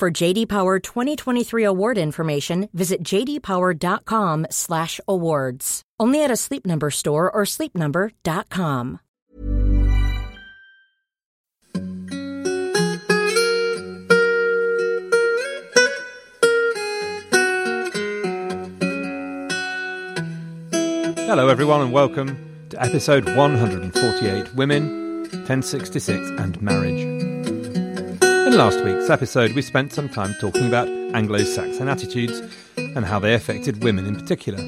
For JD Power 2023 award information, visit jdpower.com/awards. Only at a Sleep Number store or sleepnumber.com. Hello, everyone, and welcome to episode 148 Women, 1066 and Marriage. In last week's episode, we spent some time talking about Anglo Saxon attitudes and how they affected women in particular.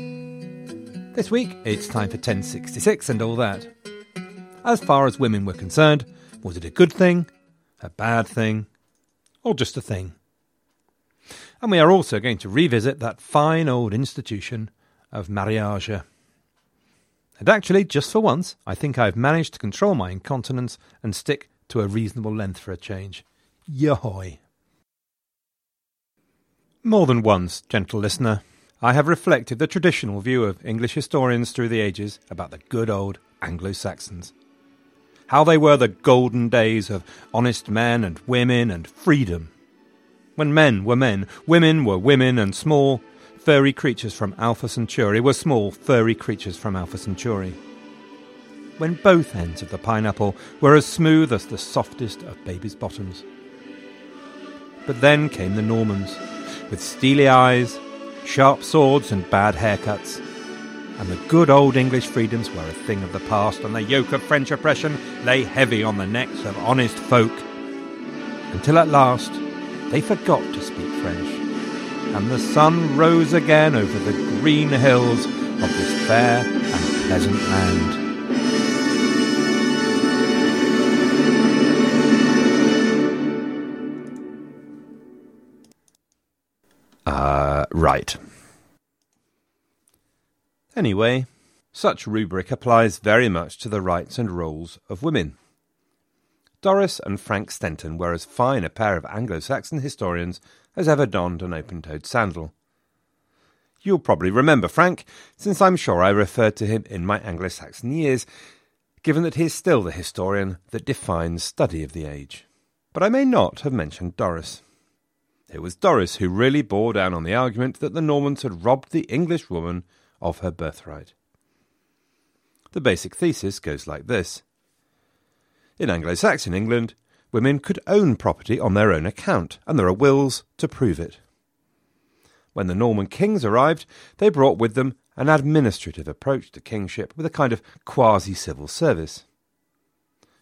This week, it's time for 1066 and all that. As far as women were concerned, was it a good thing, a bad thing, or just a thing? And we are also going to revisit that fine old institution of mariage. And actually, just for once, I think I've managed to control my incontinence and stick to a reasonable length for a change. Yahoy. More than once, gentle listener, I have reflected the traditional view of English historians through the ages about the good old Anglo Saxons. How they were the golden days of honest men and women and freedom. When men were men, women were women, and small, furry creatures from Alpha Centauri were small, furry creatures from Alpha Centauri. When both ends of the pineapple were as smooth as the softest of babies' bottoms. But then came the Normans, with steely eyes, sharp swords, and bad haircuts. And the good old English freedoms were a thing of the past, and the yoke of French oppression lay heavy on the necks of honest folk. Until at last they forgot to speak French and the sun rose again over the green hills of this fair and pleasant land. Uh, right. Anyway, such rubric applies very much to the rights and roles of women. Doris and Frank Stenton were as fine a pair of Anglo Saxon historians as ever donned an open toed sandal. You'll probably remember Frank, since I'm sure I referred to him in my Anglo Saxon years, given that he is still the historian that defines study of the age. But I may not have mentioned Doris. It was Doris who really bore down on the argument that the Normans had robbed the English woman of her birthright. The basic thesis goes like this In Anglo Saxon England, women could own property on their own account, and there are wills to prove it. When the Norman kings arrived, they brought with them an administrative approach to kingship with a kind of quasi civil service.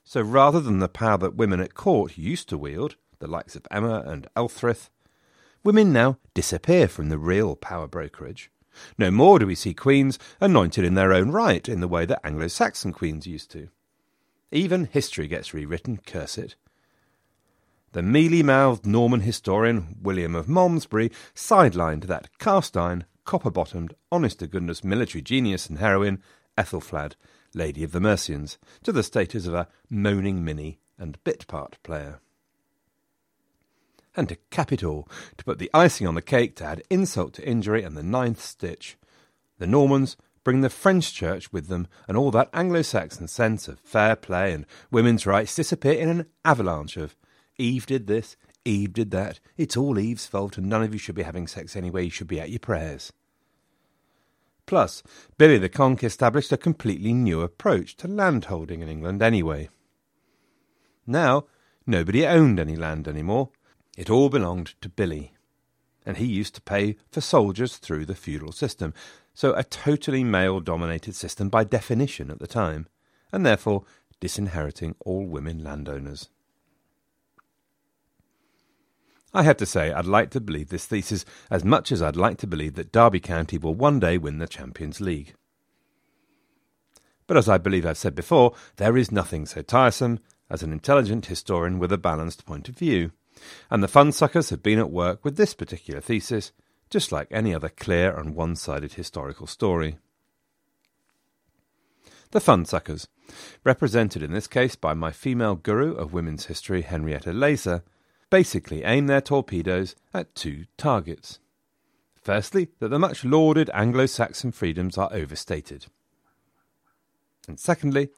So rather than the power that women at court used to wield, the likes of Emma and Elthryth, women now disappear from the real power brokerage. No more do we see queens anointed in their own right in the way that Anglo Saxon queens used to. Even history gets rewritten, curse it, the mealy mouthed Norman historian William of Malmesbury sidelined that cast iron, copper bottomed, honest to goodness military genius and heroine, Ethelflad, Lady of the Mercians, to the status of a moaning minnie and bit part player. And to cap it all, to put the icing on the cake to add insult to injury and the ninth stitch, the Normans bring the French church with them, and all that Anglo Saxon sense of fair play and women's rights disappear in an avalanche of Eve did this, Eve did that. It's all Eve's fault, and none of you should be having sex anyway. You should be at your prayers. Plus, Billy the Conk established a completely new approach to landholding in England anyway. Now, nobody owned any land anymore. It all belonged to Billy. And he used to pay for soldiers through the feudal system, so a totally male dominated system by definition at the time, and therefore disinheriting all women landowners. I have to say, I'd like to believe this thesis as much as I'd like to believe that Derby County will one day win the Champions League. But as I believe I've said before, there is nothing so tiresome as an intelligent historian with a balanced point of view. And the fun-suckers have been at work with this particular thesis, just like any other clear and one-sided historical story. The fun-suckers, represented in this case by my female guru of women's history, Henrietta Leyser, basically aim their torpedoes at two targets. Firstly, that the much lauded Anglo Saxon freedoms are overstated. And secondly,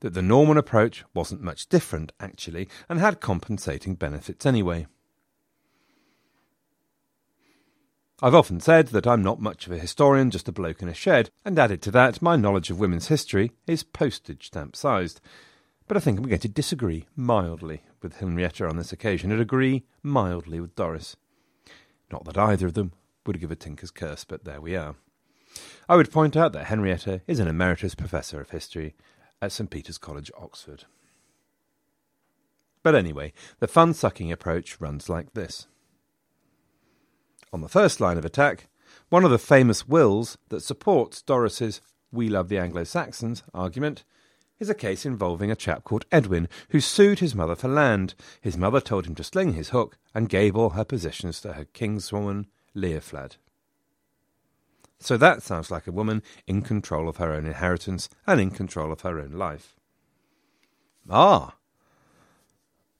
that the Norman approach wasn't much different, actually, and had compensating benefits anyway. I've often said that I'm not much of a historian, just a bloke in a shed, and added to that, my knowledge of women's history is postage stamp sized. But I think I'm going to disagree mildly with Henrietta on this occasion and agree mildly with Doris. Not that either of them would give a tinker's curse, but there we are. I would point out that Henrietta is an emeritus professor of history at St Peter's College, Oxford. But anyway, the fun sucking approach runs like this. On the first line of attack, one of the famous wills that supports Doris's We love the Anglo Saxons argument is a case involving a chap called Edwin who sued his mother for land. His mother told him to sling his hook and gave all her possessions to her kinswoman Leoflad. So that sounds like a woman in control of her own inheritance and in control of her own life. Ah,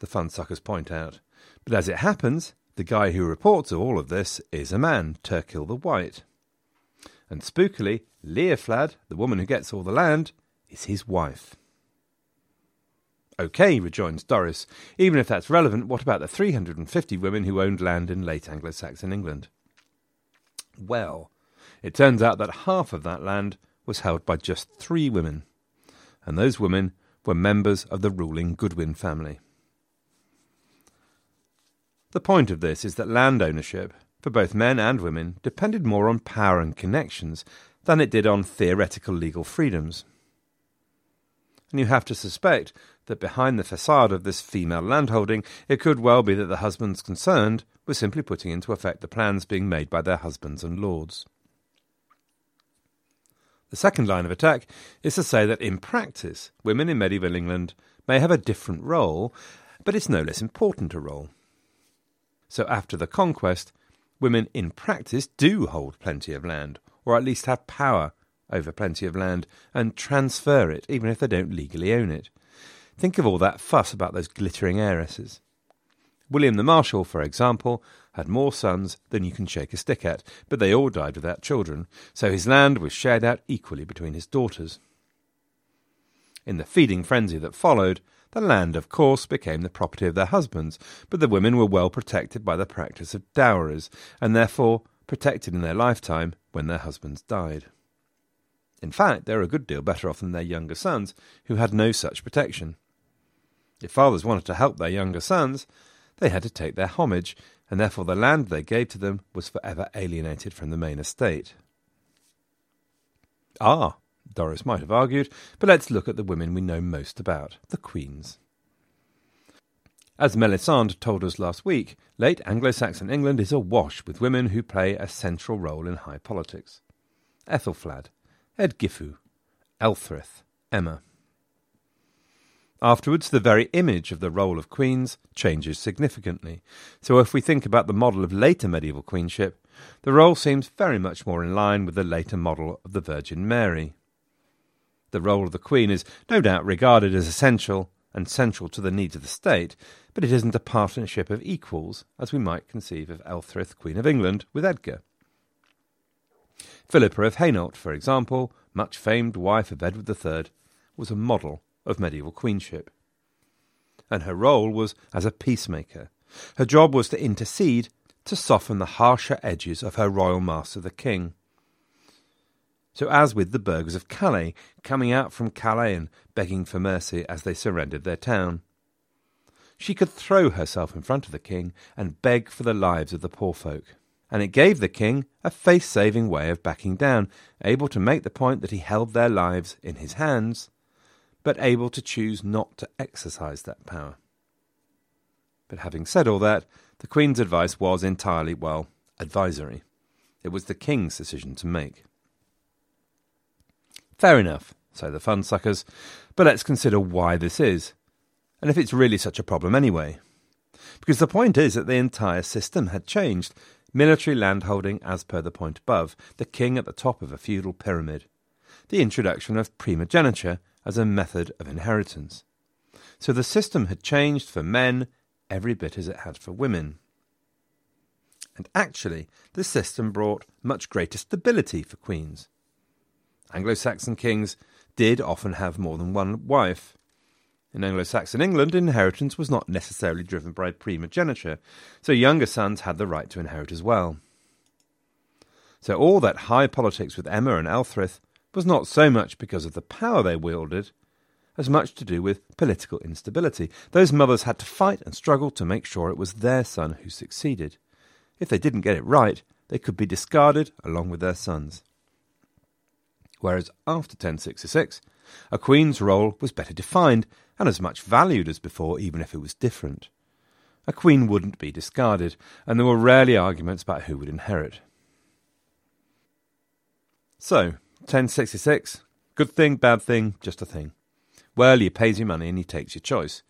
the fun suckers point out. But as it happens, the guy who reports all of this is a man, Thurkil the White. And spookily, Leoflad, the woman who gets all the land, is his wife. OK, rejoins Doris. Even if that's relevant, what about the 350 women who owned land in late Anglo Saxon England? Well, it turns out that half of that land was held by just three women, and those women were members of the ruling Godwin family. The point of this is that land ownership, for both men and women, depended more on power and connections than it did on theoretical legal freedoms and you have to suspect that behind the facade of this female landholding, it could well be that the husbands concerned were simply putting into effect the plans being made by their husbands and lords. The second line of attack is to say that in practice, women in medieval England may have a different role, but it's no less important a role. So after the conquest, women in practice do hold plenty of land, or at least have power over plenty of land and transfer it, even if they don't legally own it. Think of all that fuss about those glittering heiresses. William the Marshal, for example, had more sons than you can shake a stick at, but they all died without children, so his land was shared out equally between his daughters. In the feeding frenzy that followed, the land, of course, became the property of their husbands, but the women were well protected by the practice of dowries, and therefore protected in their lifetime when their husbands died. In fact, they were a good deal better off than their younger sons, who had no such protection. If fathers wanted to help their younger sons, they had to take their homage, and therefore the land they gave to them was forever alienated from the main estate. Ah, Doris might have argued, but let's look at the women we know most about, the queens. As Melisande told us last week, late Anglo Saxon England is awash with women who play a central role in high politics. Ethelflad, Edgifu, Elfrith, Emma. Afterwards, the very image of the role of queens changes significantly. So, if we think about the model of later medieval queenship, the role seems very much more in line with the later model of the Virgin Mary. The role of the queen is no doubt regarded as essential and central to the needs of the state, but it isn't a partnership of equals, as we might conceive of Elfrith, Queen of England, with Edgar. Philippa of Hainault, for example, much famed wife of Edward III, was a model of medieval queenship. And her role was as a peacemaker. Her job was to intercede to soften the harsher edges of her royal master, the king. So, as with the burghers of Calais, coming out from Calais and begging for mercy as they surrendered their town, she could throw herself in front of the king and beg for the lives of the poor folk and it gave the king a face saving way of backing down, able to make the point that he held their lives in his hands, but able to choose not to exercise that power. But having said all that, the Queen's advice was entirely, well, advisory. It was the King's decision to make. Fair enough, say the fun suckers, but let's consider why this is, and if it's really such a problem anyway. Because the point is that the entire system had changed. Military landholding as per the point above, the king at the top of a feudal pyramid. The introduction of primogeniture as a method of inheritance. So the system had changed for men every bit as it had for women. And actually, the system brought much greater stability for queens. Anglo Saxon kings did often have more than one wife. In Anglo Saxon England, inheritance was not necessarily driven by primogeniture, so younger sons had the right to inherit as well. So all that high politics with Emma and Elthryth was not so much because of the power they wielded, as much to do with political instability. Those mothers had to fight and struggle to make sure it was their son who succeeded. If they didn't get it right, they could be discarded along with their sons. Whereas after 1066, a queen's role was better defined and as much valued as before, even if it was different. A queen wouldn't be discarded, and there were rarely arguments about who would inherit. So, 1066, good thing, bad thing, just a thing. Well, he pays you money and he takes your choice.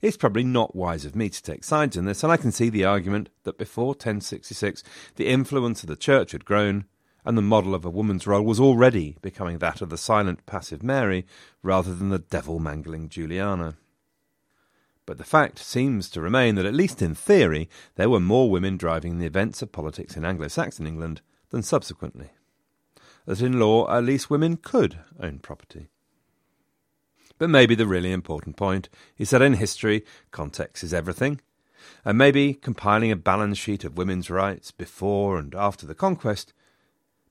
It's probably not wise of me to take sides in this, and I can see the argument that before 1066 the influence of the church had grown, and the model of a woman's role was already becoming that of the silent, passive Mary rather than the devil mangling Juliana. But the fact seems to remain that, at least in theory, there were more women driving the events of politics in Anglo Saxon England than subsequently. That in law, at least women could own property. But maybe the really important point is that in history, context is everything. And maybe compiling a balance sheet of women's rights before and after the conquest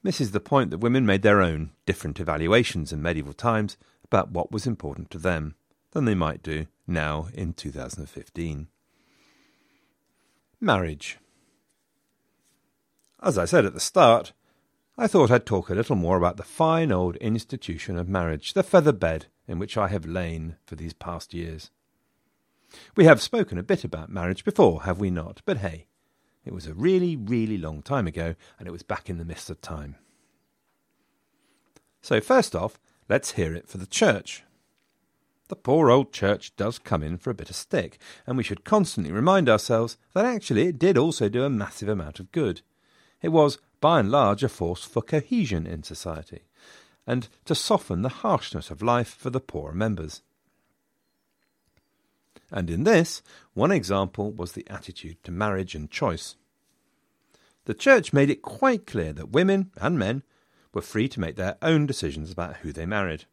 misses the point that women made their own different evaluations in medieval times about what was important to them than they might do now in 2015. Marriage. As I said at the start, I thought I'd talk a little more about the fine old institution of marriage, the feather bed in which I have lain for these past years. We have spoken a bit about marriage before, have we not? But hey, it was a really, really long time ago, and it was back in the midst of time. So, first off, let's hear it for the church. The poor old church does come in for a bit of stick, and we should constantly remind ourselves that actually it did also do a massive amount of good. It was by and large a force for cohesion in society, and to soften the harshness of life for the poorer members. And in this, one example was the attitude to marriage and choice. The Church made it quite clear that women and men were free to make their own decisions about who they married.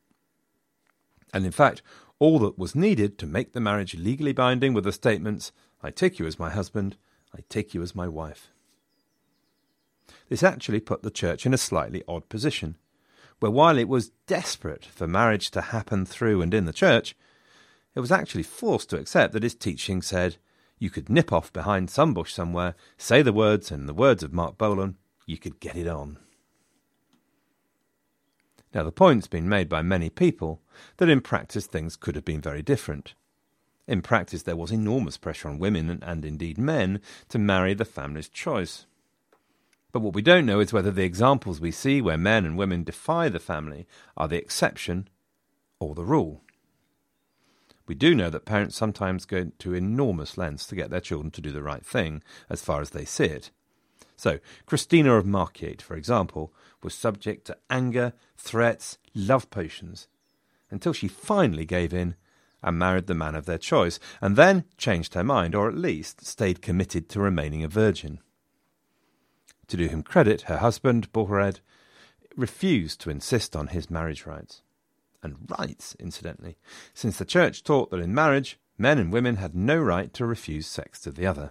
And in fact, all that was needed to make the marriage legally binding were the statements, I take you as my husband, I take you as my wife. This actually put the church in a slightly odd position, where while it was desperate for marriage to happen through and in the church, it was actually forced to accept that its teaching said you could nip off behind some bush somewhere, say the words in the words of Marc Bolan, you could get it on. Now, the point's been made by many people that in practice things could have been very different. In practice, there was enormous pressure on women and, and indeed men to marry the family's choice. But what we don't know is whether the examples we see where men and women defy the family are the exception or the rule. We do know that parents sometimes go to enormous lengths to get their children to do the right thing, as far as they see it. So, Christina of Markyate, for example, was subject to anger, threats, love potions, until she finally gave in and married the man of their choice, and then changed her mind, or at least stayed committed to remaining a virgin. To do him credit, her husband, Bohorad, refused to insist on his marriage rights. And rights, incidentally, since the Church taught that in marriage, men and women had no right to refuse sex to the other.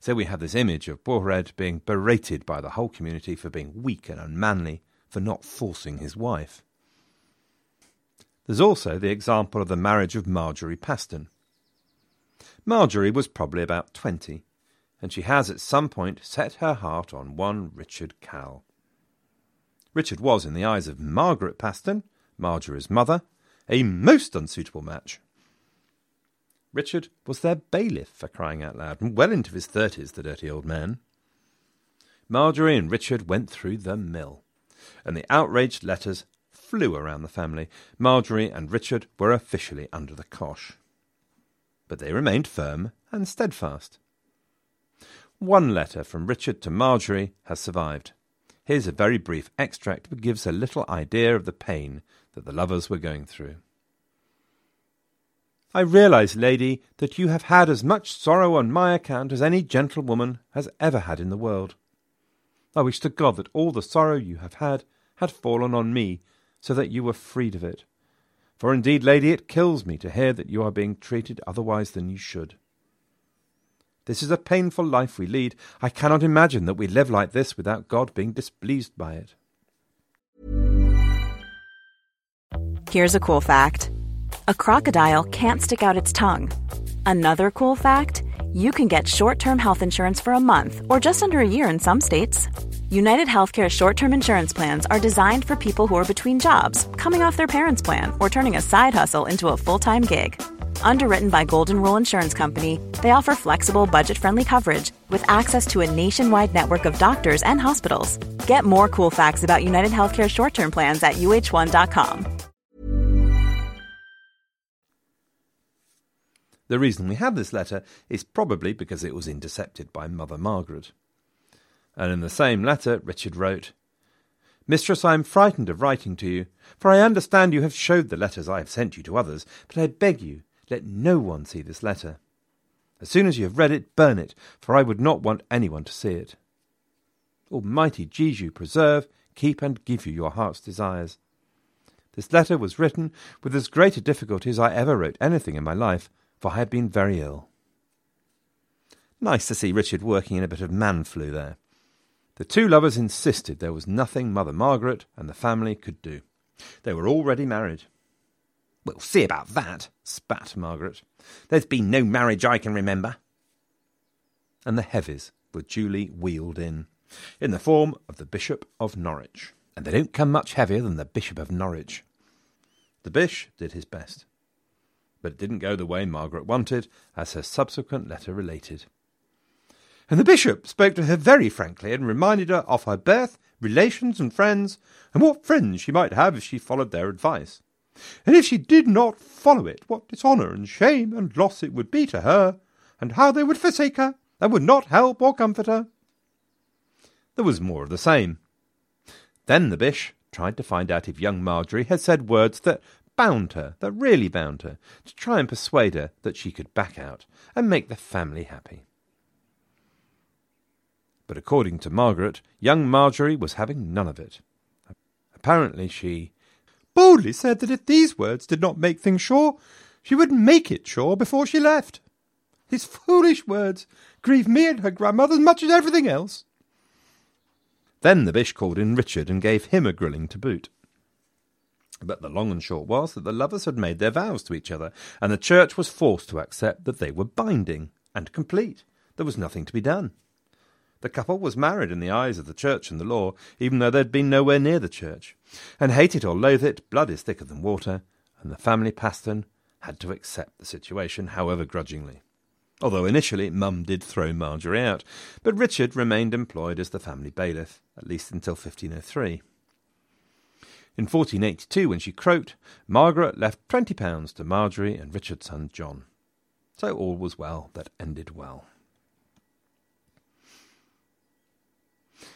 So we have this image of Bohorad being berated by the whole community for being weak and unmanly, for not forcing his wife. There's also the example of the marriage of Marjorie Paston. Marjorie was probably about twenty, and she has at some point set her heart on one Richard Calle. Richard was, in the eyes of Margaret Paston, Marjorie's mother, a most unsuitable match. Richard was their bailiff, for crying out loud, and well into his thirties, the dirty old man. Marjorie and Richard went through the mill, and the outraged letters flew around the family. Marjorie and Richard were officially under the cosh. But they remained firm and steadfast. One letter from Richard to Marjorie has survived. Here's a very brief extract which gives a little idea of the pain that the lovers were going through. I realize, lady, that you have had as much sorrow on my account as any gentlewoman has ever had in the world. I wish to God that all the sorrow you have had had fallen on me, so that you were freed of it. For indeed, lady, it kills me to hear that you are being treated otherwise than you should. This is a painful life we lead. I cannot imagine that we live like this without God being displeased by it. Here's a cool fact a crocodile can't stick out its tongue. Another cool fact you can get short term health insurance for a month or just under a year in some states. United Healthcare short term insurance plans are designed for people who are between jobs, coming off their parents' plan, or turning a side hustle into a full time gig. Underwritten by Golden Rule Insurance Company, they offer flexible, budget friendly coverage with access to a nationwide network of doctors and hospitals. Get more cool facts about United Healthcare short term plans at uh1.com. The reason we have this letter is probably because it was intercepted by Mother Margaret. And in the same letter, Richard wrote, Mistress, I am frightened of writing to you, for I understand you have showed the letters I have sent you to others, but I beg you, let no one see this letter. As soon as you have read it, burn it, for I would not want anyone to see it. Almighty Jesu preserve, keep, and give you your heart's desires. This letter was written with as great a difficulty as I ever wrote anything in my life, for I had been very ill. Nice to see Richard working in a bit of man flu there. The two lovers insisted there was nothing Mother Margaret and the family could do. They were already married. We'll see about that, spat Margaret. There's been no marriage I can remember. And the heavies were duly wheeled in, in the form of the Bishop of Norwich. And they don't come much heavier than the Bishop of Norwich. The Bish did his best but it didn't go the way Margaret wanted, as her subsequent letter related. And the bishop spoke to her very frankly and reminded her of her birth, relations, and friends, and what friends she might have if she followed their advice. And if she did not follow it, what dishonour and shame and loss it would be to her, and how they would forsake her, and would not help or comfort her. There was more of the same. Then the bish tried to find out if young Marjorie had said words that bound her, that really bound her, to try and persuade her that she could back out and make the family happy. But according to Margaret, young Marjorie was having none of it. Apparently she boldly said that if these words did not make things sure, she would make it sure before she left. These foolish words grieved me and her grandmother as much as everything else. Then the bish called in Richard and gave him a grilling to boot. But the long and short was that the lovers had made their vows to each other, and the church was forced to accept that they were binding and complete. There was nothing to be done. The couple was married in the eyes of the church and the law, even though they'd been nowhere near the church. And hate it or loathe it, blood is thicker than water, and the family paston had to accept the situation, however grudgingly. Although initially Mum did throw Marjorie out, but Richard remained employed as the family bailiff, at least until 1503. In 1482, when she croaked, Margaret left twenty pounds to Marjorie and Richard's son John. So all was well that ended well.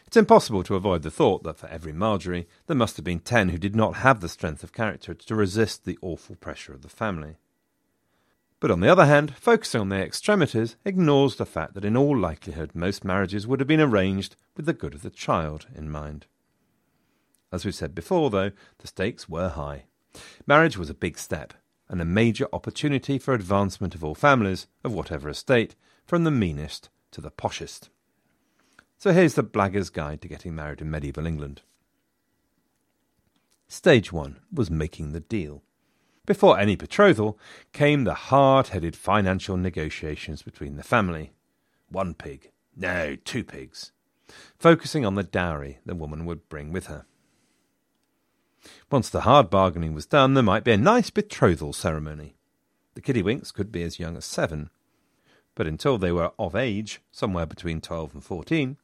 It's impossible to avoid the thought that for every Marjorie there must have been ten who did not have the strength of character to resist the awful pressure of the family. But on the other hand, focusing on their extremities ignores the fact that in all likelihood most marriages would have been arranged with the good of the child in mind. As we've said before, though, the stakes were high. Marriage was a big step, and a major opportunity for advancement of all families, of whatever estate, from the meanest to the poshest. So here's the blagger's guide to getting married in medieval England. Stage one was making the deal. Before any betrothal came the hard headed financial negotiations between the family. One pig, no, two pigs, focusing on the dowry the woman would bring with her. Once the hard bargaining was done, there might be a nice betrothal ceremony. The Kiddywinks could be as young as seven, but until they were of age, somewhere between twelve and fourteen,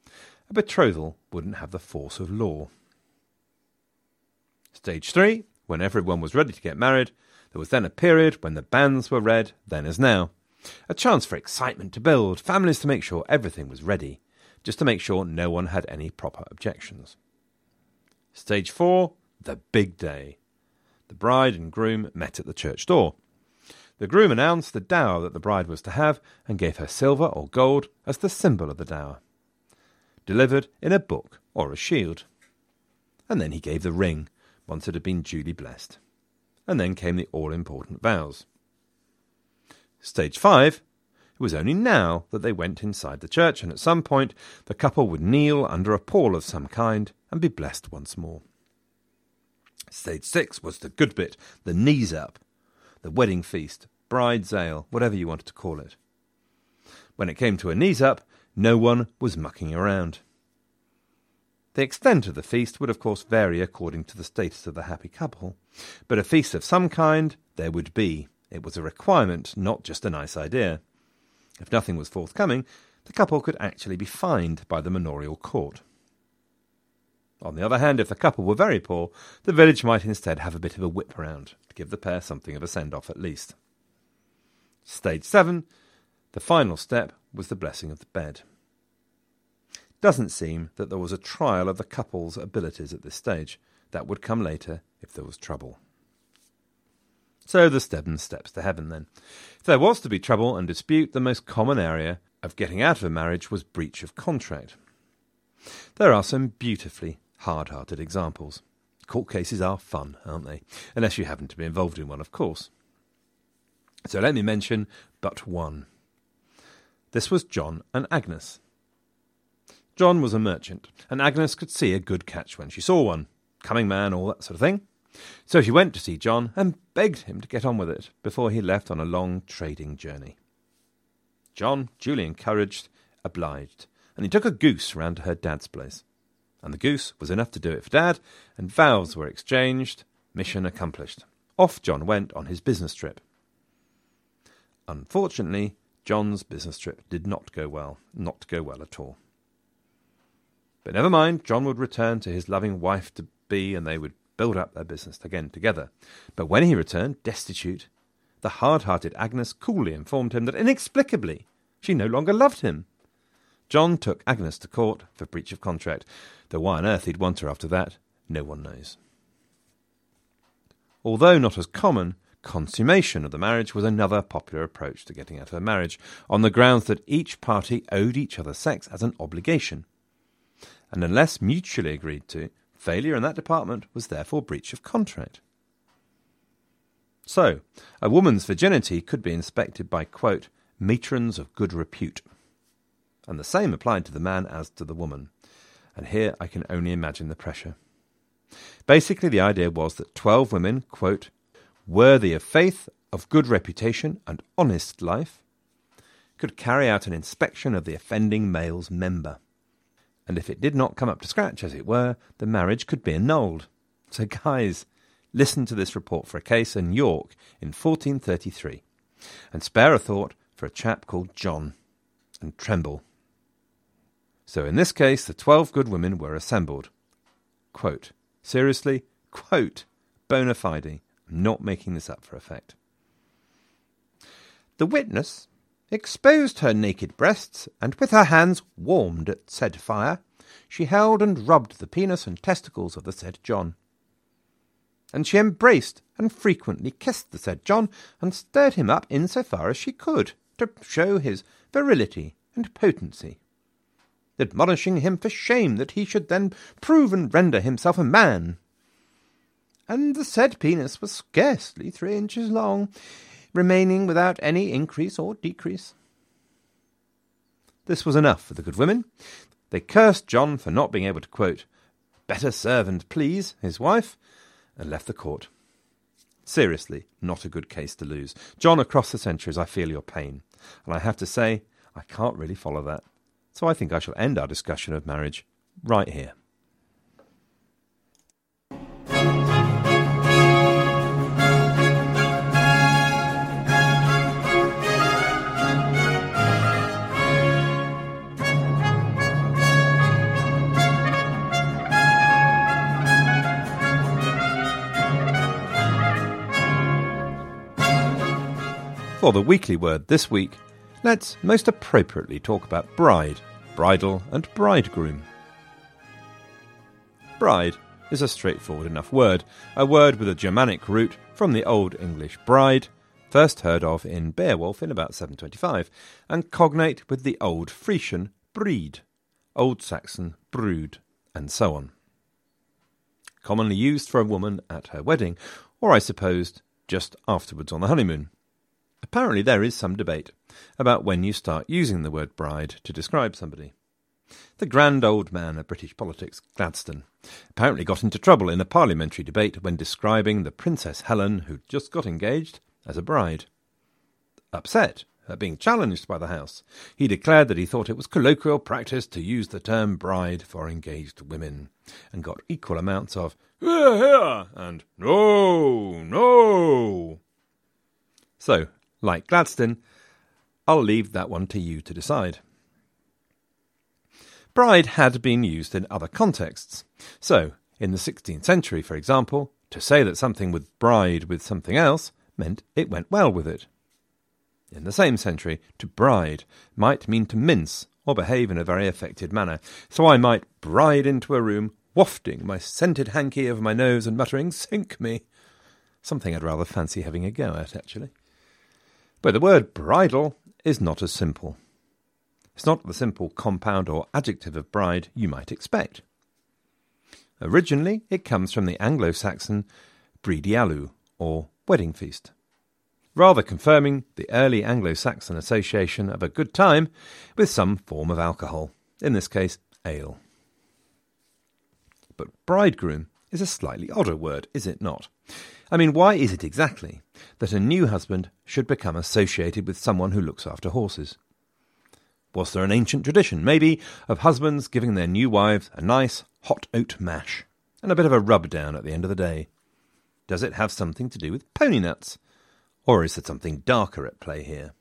a betrothal wouldn't have the force of law. Stage three, when everyone was ready to get married, there was then a period when the banns were read, then as now. A chance for excitement to build, families to make sure everything was ready, just to make sure no one had any proper objections. Stage four, the big day. The bride and groom met at the church door. The groom announced the dower that the bride was to have and gave her silver or gold as the symbol of the dower, delivered in a book or a shield. And then he gave the ring, once it had been duly blessed. And then came the all important vows. Stage five, it was only now that they went inside the church, and at some point the couple would kneel under a pall of some kind and be blessed once more. Stage six was the good bit, the knees up, the wedding feast, bride's ale, whatever you wanted to call it. When it came to a knees up, no one was mucking around. The extent of the feast would, of course, vary according to the status of the happy couple, but a feast of some kind there would be. It was a requirement, not just a nice idea. If nothing was forthcoming, the couple could actually be fined by the manorial court. On the other hand, if the couple were very poor, the village might instead have a bit of a whip round to give the pair something of a send off at least. Stage 7, the final step, was the blessing of the bed. Doesn't seem that there was a trial of the couple's abilities at this stage. That would come later if there was trouble. So the seven steps to heaven then. If there was to be trouble and dispute, the most common area of getting out of a marriage was breach of contract. There are some beautifully hard hearted examples. Court cases are fun, aren't they? Unless you happen to be involved in one, of course. So let me mention but one. This was John and Agnes. John was a merchant, and Agnes could see a good catch when she saw one. Coming man, all that sort of thing. So she went to see John and begged him to get on with it before he left on a long trading journey. John, duly encouraged, obliged, and he took a goose round to her dad's place and the goose was enough to do it for Dad, and vows were exchanged, mission accomplished. Off John went on his business trip. Unfortunately, John's business trip did not go well, not go well at all. But never mind, John would return to his loving wife to be, and they would build up their business again together. But when he returned, destitute, the hard hearted Agnes coolly informed him that inexplicably she no longer loved him. John took Agnes to court for breach of contract, though why on earth he'd want her after that, no one knows. Although not as common, consummation of the marriage was another popular approach to getting out of a marriage, on the grounds that each party owed each other sex as an obligation. And unless mutually agreed to, failure in that department was therefore breach of contract. So, a woman's virginity could be inspected by, quote, matrons of good repute and the same applied to the man as to the woman. And here I can only imagine the pressure. Basically, the idea was that 12 women, quote, worthy of faith, of good reputation, and honest life, could carry out an inspection of the offending male's member. And if it did not come up to scratch, as it were, the marriage could be annulled. So, guys, listen to this report for a case in York in 1433, and spare a thought for a chap called John, and tremble so in this case, the twelve good women were assembled. Quote, seriously, quote, bona fide, I'm not making this up for effect. The witness exposed her naked breasts, and with her hands warmed at said fire, she held and rubbed the penis and testicles of the said John. And she embraced and frequently kissed the said John, and stirred him up in so far as she could, to show his virility and potency admonishing him for shame that he should then prove and render himself a man. And the said penis was scarcely three inches long, remaining without any increase or decrease. This was enough for the good women. They cursed John for not being able to quote, better serve and please his wife, and left the court. Seriously, not a good case to lose. John, across the centuries, I feel your pain. And I have to say, I can't really follow that. So I think I shall end our discussion of marriage right here. For the weekly word this week, let's most appropriately talk about bride, bridal, and bridegroom. Bride is a straightforward enough word, a word with a Germanic root from the Old English bride, first heard of in Beowulf in about 725, and cognate with the Old Frisian breed, Old Saxon brood, and so on. Commonly used for a woman at her wedding, or I suppose just afterwards on the honeymoon. Apparently, there is some debate about when you start using the word bride to describe somebody. The grand old man of British politics, Gladstone, apparently got into trouble in a parliamentary debate when describing the Princess Helen, who'd just got engaged, as a bride. Upset at being challenged by the House, he declared that he thought it was colloquial practice to use the term bride for engaged women, and got equal amounts of hear, hear, and no, no. So, like Gladstone, I'll leave that one to you to decide. Bride had been used in other contexts. So, in the 16th century, for example, to say that something would bride with something else meant it went well with it. In the same century, to bride might mean to mince or behave in a very affected manner. So I might bride into a room, wafting my scented hanky over my nose and muttering, Sink me! Something I'd rather fancy having a go at, actually. But the word bridal is not as simple. It's not the simple compound or adjective of bride you might expect. Originally, it comes from the Anglo Saxon bridialu, or wedding feast, rather confirming the early Anglo Saxon association of a good time with some form of alcohol, in this case, ale. But bridegroom is a slightly odder word, is it not? I mean, why is it exactly that a new husband should become associated with someone who looks after horses? Was there an ancient tradition, maybe, of husbands giving their new wives a nice hot oat mash and a bit of a rub down at the end of the day? Does it have something to do with pony nuts? Or is there something darker at play here?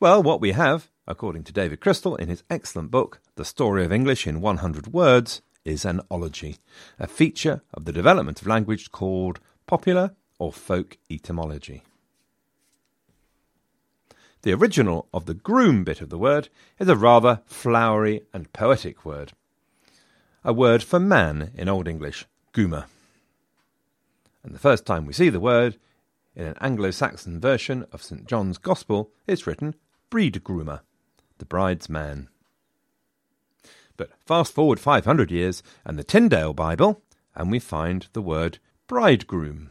Well, what we have, according to David Crystal in his excellent book, The Story of English in 100 Words, is an ology, a feature of the development of language called popular or folk etymology. The original of the groom bit of the word is a rather flowery and poetic word, a word for man in Old English, guma. And the first time we see the word in an Anglo Saxon version of St. John's Gospel, it's written bridegroomer, the bride's man. But fast forward 500 years and the Tyndale Bible, and we find the word bridegroom.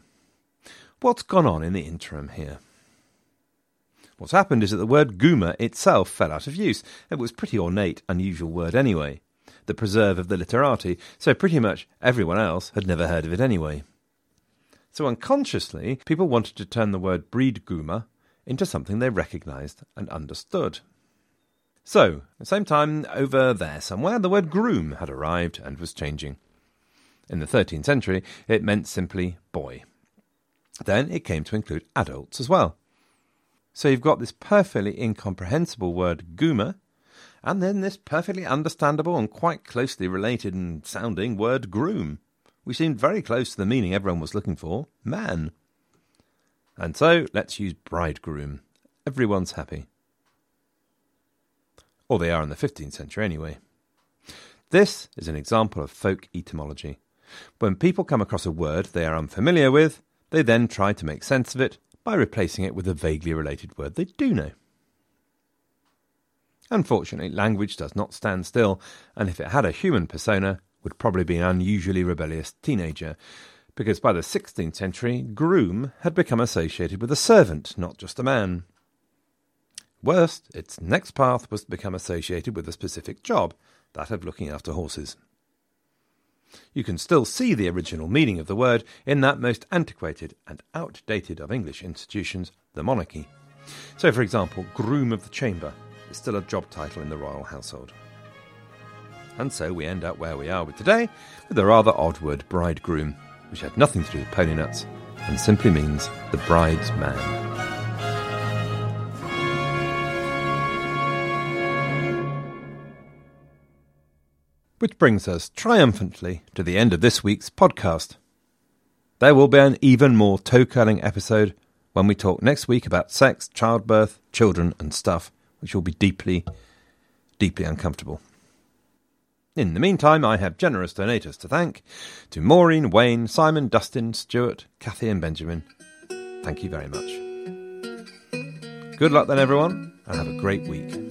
What's gone on in the interim here? What's happened is that the word guma itself fell out of use. It was pretty ornate, unusual word anyway, the preserve of the literati, so pretty much everyone else had never heard of it anyway. So unconsciously, people wanted to turn the word breed bridegroom into something they recognised and understood. So, at the same time, over there somewhere, the word groom had arrived and was changing. In the 13th century, it meant simply boy. Then it came to include adults as well. So you've got this perfectly incomprehensible word guma, and then this perfectly understandable and quite closely related and sounding word groom. We seemed very close to the meaning everyone was looking for man. And so let's use bridegroom. Everyone's happy. Or they are in the 15th century anyway. This is an example of folk etymology. When people come across a word they are unfamiliar with, they then try to make sense of it by replacing it with a vaguely related word they do know. Unfortunately, language does not stand still, and if it had a human persona, would probably be an unusually rebellious teenager, because by the 16th century, groom had become associated with a servant, not just a man. Worst, its next path was to become associated with a specific job, that of looking after horses. You can still see the original meaning of the word in that most antiquated and outdated of English institutions, the monarchy. So, for example, Groom of the Chamber is still a job title in the royal household. And so we end up where we are with today, with the rather odd word bridegroom, which had nothing to do with pony nuts and simply means the bride's man. Which brings us triumphantly to the end of this week's podcast. There will be an even more toe curling episode when we talk next week about sex, childbirth, children, and stuff, which will be deeply, deeply uncomfortable. In the meantime, I have generous donators to thank to Maureen, Wayne, Simon, Dustin, Stuart, Kathy, and Benjamin. Thank you very much. Good luck then, everyone, and have a great week.